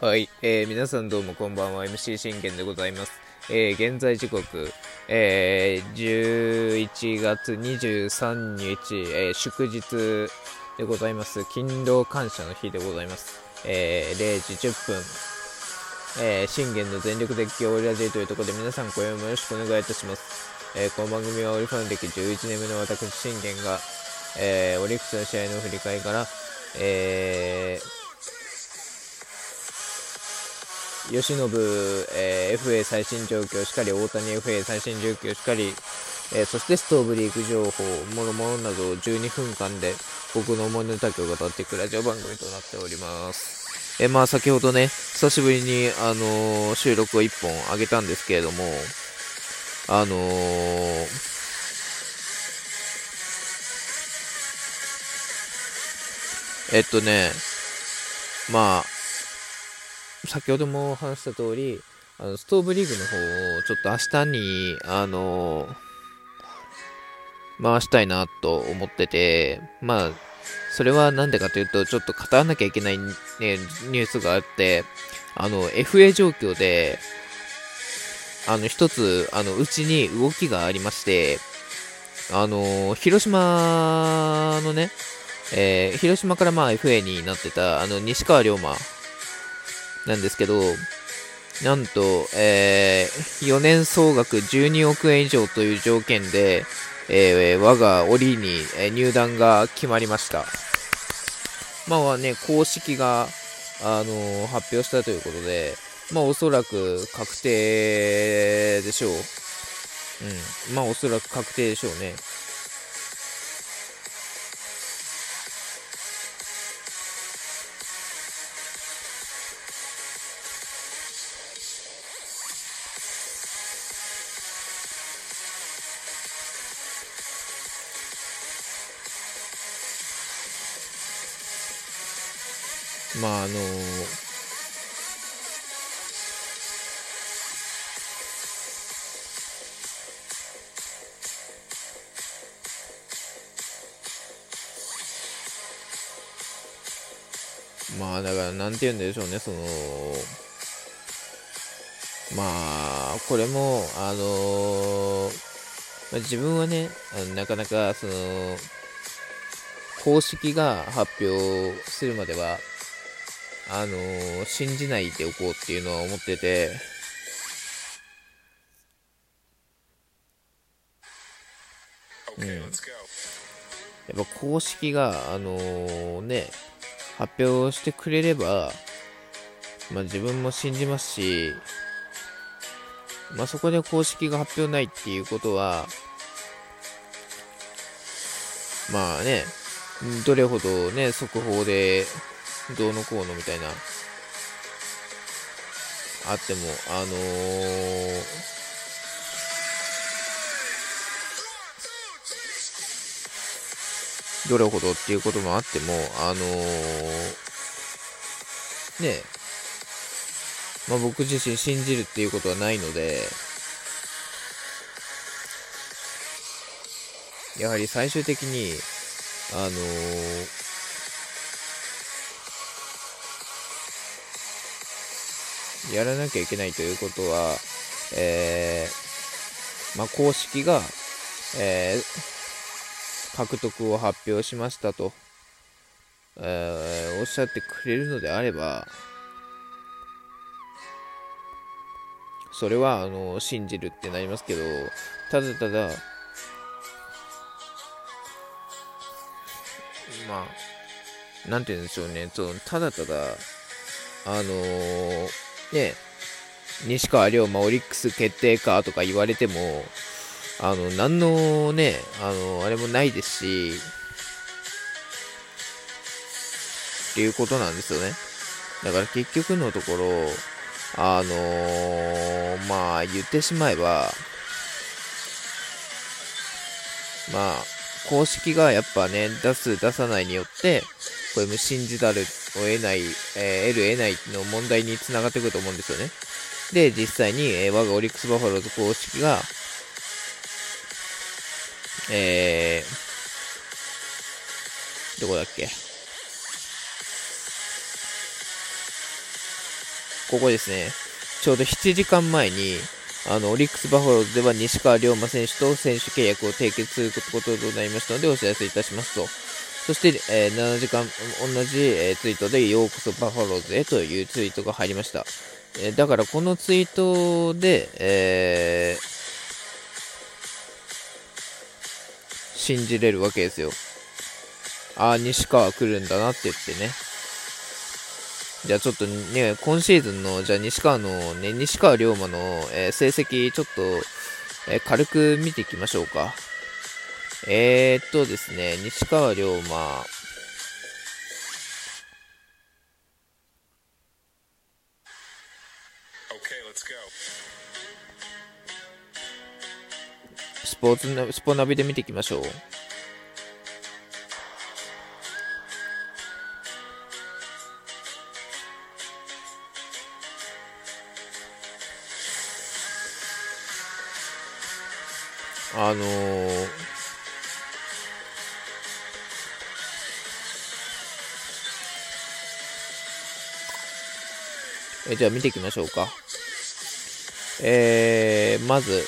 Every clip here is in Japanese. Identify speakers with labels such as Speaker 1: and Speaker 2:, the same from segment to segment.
Speaker 1: はい、えー、皆さんどうもこんばんは。MC 信玄でございます、えー、現在時刻、えー、11月23日、えー、祝日でございます。勤労感謝の日でございます、えー、0時10分。えー、信玄の全力絶叫オリラジーというところで皆さん今夜もよろしくお願いいたします。えー、この番組はオリファン歴11年目の私信玄が、えー、オリックスの試合の振り返りから、えー、吉信、えー、FA 最新状況しかり、大谷 FA 最新状況しかり、えー、そしてストーブリーグ情報、もろもろなどを12分間で僕の思いの丈を語っていくラジオ番組となっております。えまあ先ほどね、久しぶりに、あのー、収録を1本上げたんですけれども、あの、えっとね、まあ、先ほども話した通り、あのストーブリーグの方をちょっと明日に、あの、回したいなと思ってて、まあ、それはなんでかというと、ちょっと語らなきゃいけない、ね、ニュースがあって、あの、FA 状況で、あの、一つ、あの、うちに動きがありまして、あの、広島のね、えー、広島からまあ FA になってた、あの、西川龍馬なんですけど、なんと、えー、4年総額12億円以上という条件で、えー、我が折に入団が決まりました。まあね、公式が、あの、発表したということで、まあおそらく確定でしょう。うん。まあおそらく確定でしょうね。まああのまあだからなんて言うんでしょうねそのまあこれもあのま、自分はねなかなかその公式が発表するまではあのー、信じないでおこうっていうのは思ってて、うん。やっぱ公式が、あのー、ね、発表してくれれば、まあ自分も信じますし、まあそこで公式が発表ないっていうことは、まあね、どれほどね、速報でどうのこうのみたいな、あっても、あのー、どれほどっていうこともあっても、あのー、ねまあ、僕自身信じるっていうことはないので、やはり最終的に、あのーやらなきゃいけないということは、えー、まあ、公式が、えー、獲得を発表しましたと、えー、おっしゃってくれるのであれば、それはあの信じるってなりますけど、ただただ、まあ、なんて言うんでしょうね、そのただただ、あのーね、西川龍馬オリックス決定かとか言われても、あの、何のね、あの、あれもないですし、っていうことなんですよね。だから結局のところ、あのー、まあ、言ってしまえば、まあ、公式がやっぱね、出す、出さないによって、これも信じざるを得ない、えー、得る得ないの問題につながってくると思うんですよね。で、実際に、えー、我がオリックスバファローズ公式が、えー、どこだっけ？ここですね、ちょうど7時間前に、あの、オリックス・バファローズでは西川龍馬選手と選手契約を締結することとなりましたので、お知らせいたしますと。そして、えー、7時間、同じ、えー、ツイートで、ようこそバファローズへというツイートが入りました。えー、だからこのツイートで、えー、信じれるわけですよ。ああ、西川来るんだなって言ってね。じゃあちょっとね、今シーズンの、じゃあ西川のね、西川龍馬の、えー、成績ちょっと、えー、軽く見ていきましょうか。えー、っとですね、西川龍馬、スポーツスポナビで見ていきましょう。あのー、えじゃあ見ていきましょうか。えー、まず、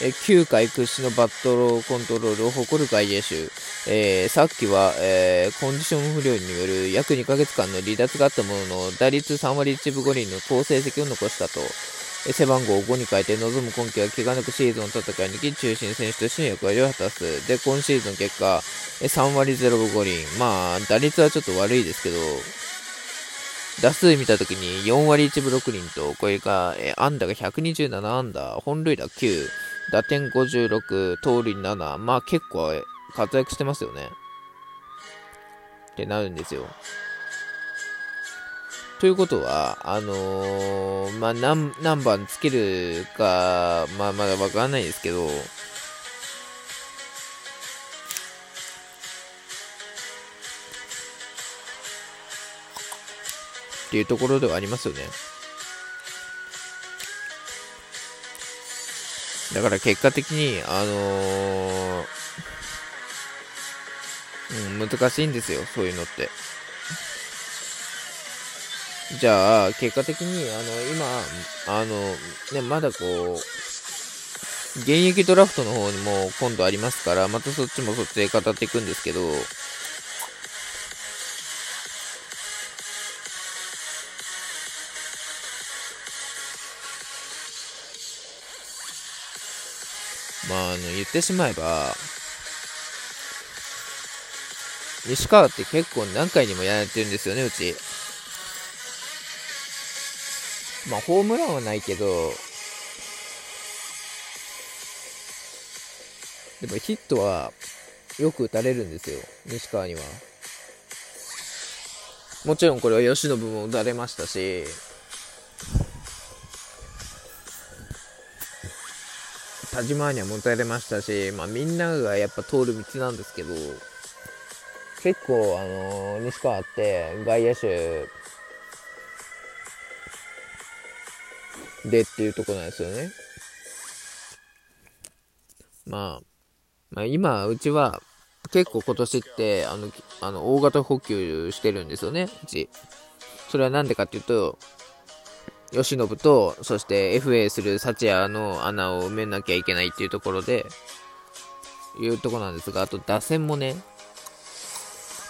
Speaker 1: え9回屈指のバットローコントロールを誇る外野手、えー、さっきは、えー、コンディション不良による約2ヶ月間の離脱があったものの打率3割1分5厘の好成績を残したと。背番号5に変えて望む今季は怪我なくシーズンを戦い抜き中心選手としての役割を果たす。で、今シーズン結果、3割0分5厘。まあ、打率はちょっと悪いですけど、打数見たときに4割1分6厘と、これが、え安打が127安打、本塁打9、打点56、盗塁7。まあ結構活躍してますよね。ってなるんですよ。ということは、あのー、まあ何、何番つけるか、まあまだわかんないですけど、っていうところではありますよね。だから結果的に、あの、うん、難しいんですよ、そういうのって。じゃあ、結果的に、あの、今、あの、ね、まだこう、現役ドラフトの方にも今度ありますから、またそっちもそっちで語っていくんですけど、まあ、あの、言ってしまえば、西川って結構何回にもやられてるんですよね、うち。まあ、ホームランはないけど、でもヒットはよく打たれるんですよ、西川には。もちろんこれは由伸も打たれましたし、田島にはもたれましたし、まあみんながやっぱ通る道なんですけど、結構あのー、西川って外野手でっていうとこなんですよね。まあ、まあ、今、うちは結構今年って、あの、あの大型補給してるんですよね、うち。それはなんでかっていうと、吉信と、そして FA する幸也の穴を埋めなきゃいけないっていうところで、いうとこなんですが、あと打線もね、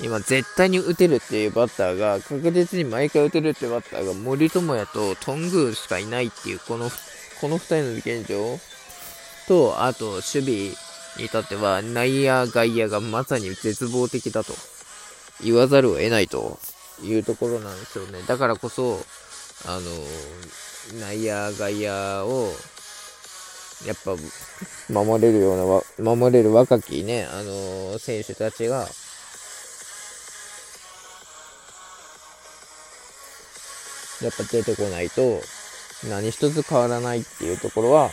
Speaker 1: 今絶対に打てるっていうバッターが、確実に毎回打てるっていうバッターが森友哉と頓宮しかいないっていう、この、この2人の現状と、あと守備に至っては、内野、外野がまさに絶望的だと言わざるを得ないというところなんですよね。だからこそ、あの、内野、外野を、やっぱ、守れるような、守れる若きね、あの、選手たちが、やっぱ出てこないと、何一つ変わらないっていうところは、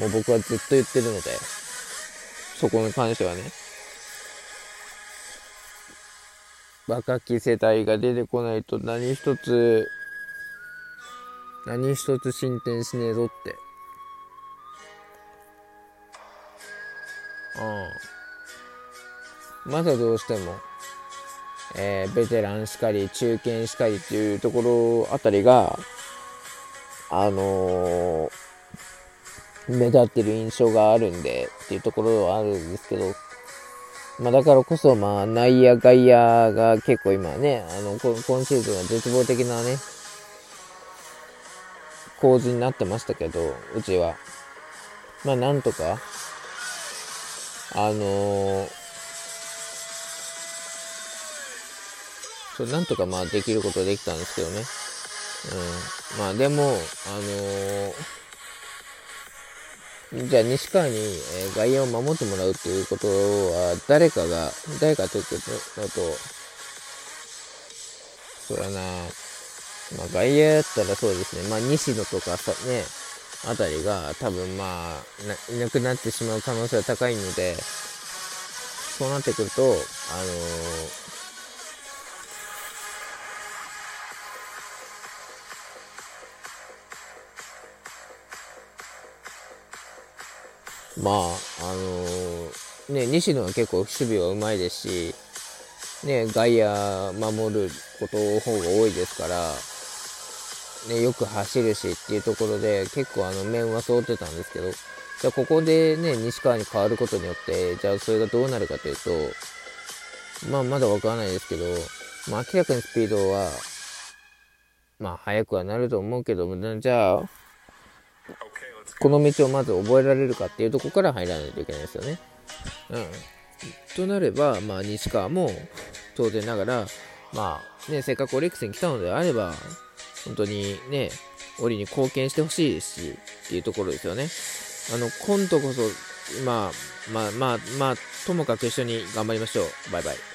Speaker 1: もう僕はずっと言ってるので、そこに関してはね、若き世代が出てこないと何一つ、何一つ進展しねえぞって。ああ。まだどうしても、えー、ベテランしかり、中堅しかりっていうところあたりが、あのー、目立ってる印象があるんでっていうところはあるんですけど、まあ、だからこそ、まあ、内野、外野が結構今ね、あの、今シーズンは絶望的なね、構図になってましたけど、うちは。まあ、なんとか、あのー、そう、なんとかまあできることできたんですけどね。うん。まあでも、あのー、じゃあ西川に、えー、外野を守ってもらうっていうことは、誰かが、誰かということだと、そうだな、まあ外野やったらそうですね、まあ西野とかさ、ね、あたりが多分まあいなくなってしまう可能性は高いので、そうなってくると、あのーまあ、あのー、ね、西野は結構守備はうまいですし、ね、外野守ることの方が多いですから、ね、よく走るしっていうところで結構あの面は通ってたんですけど、じゃあここでね、西川に変わることによって、じゃあそれがどうなるかというと、まあまだわからないですけど、まあ明らかにスピードは、まあ速くはなると思うけども、じゃあ、この道をまず覚えられるかっていうとこから入らないといけないですよね。うん。となれば、まあ、西川も当然ながら、まあ、ね、せっかくオリックスに来たのであれば、本当にね、折に貢献してほしいですし、っていうところですよね。あの、今度こそ、まあ、まあ、まあ、まあ、ともかく一緒に頑張りましょう。バイバイ。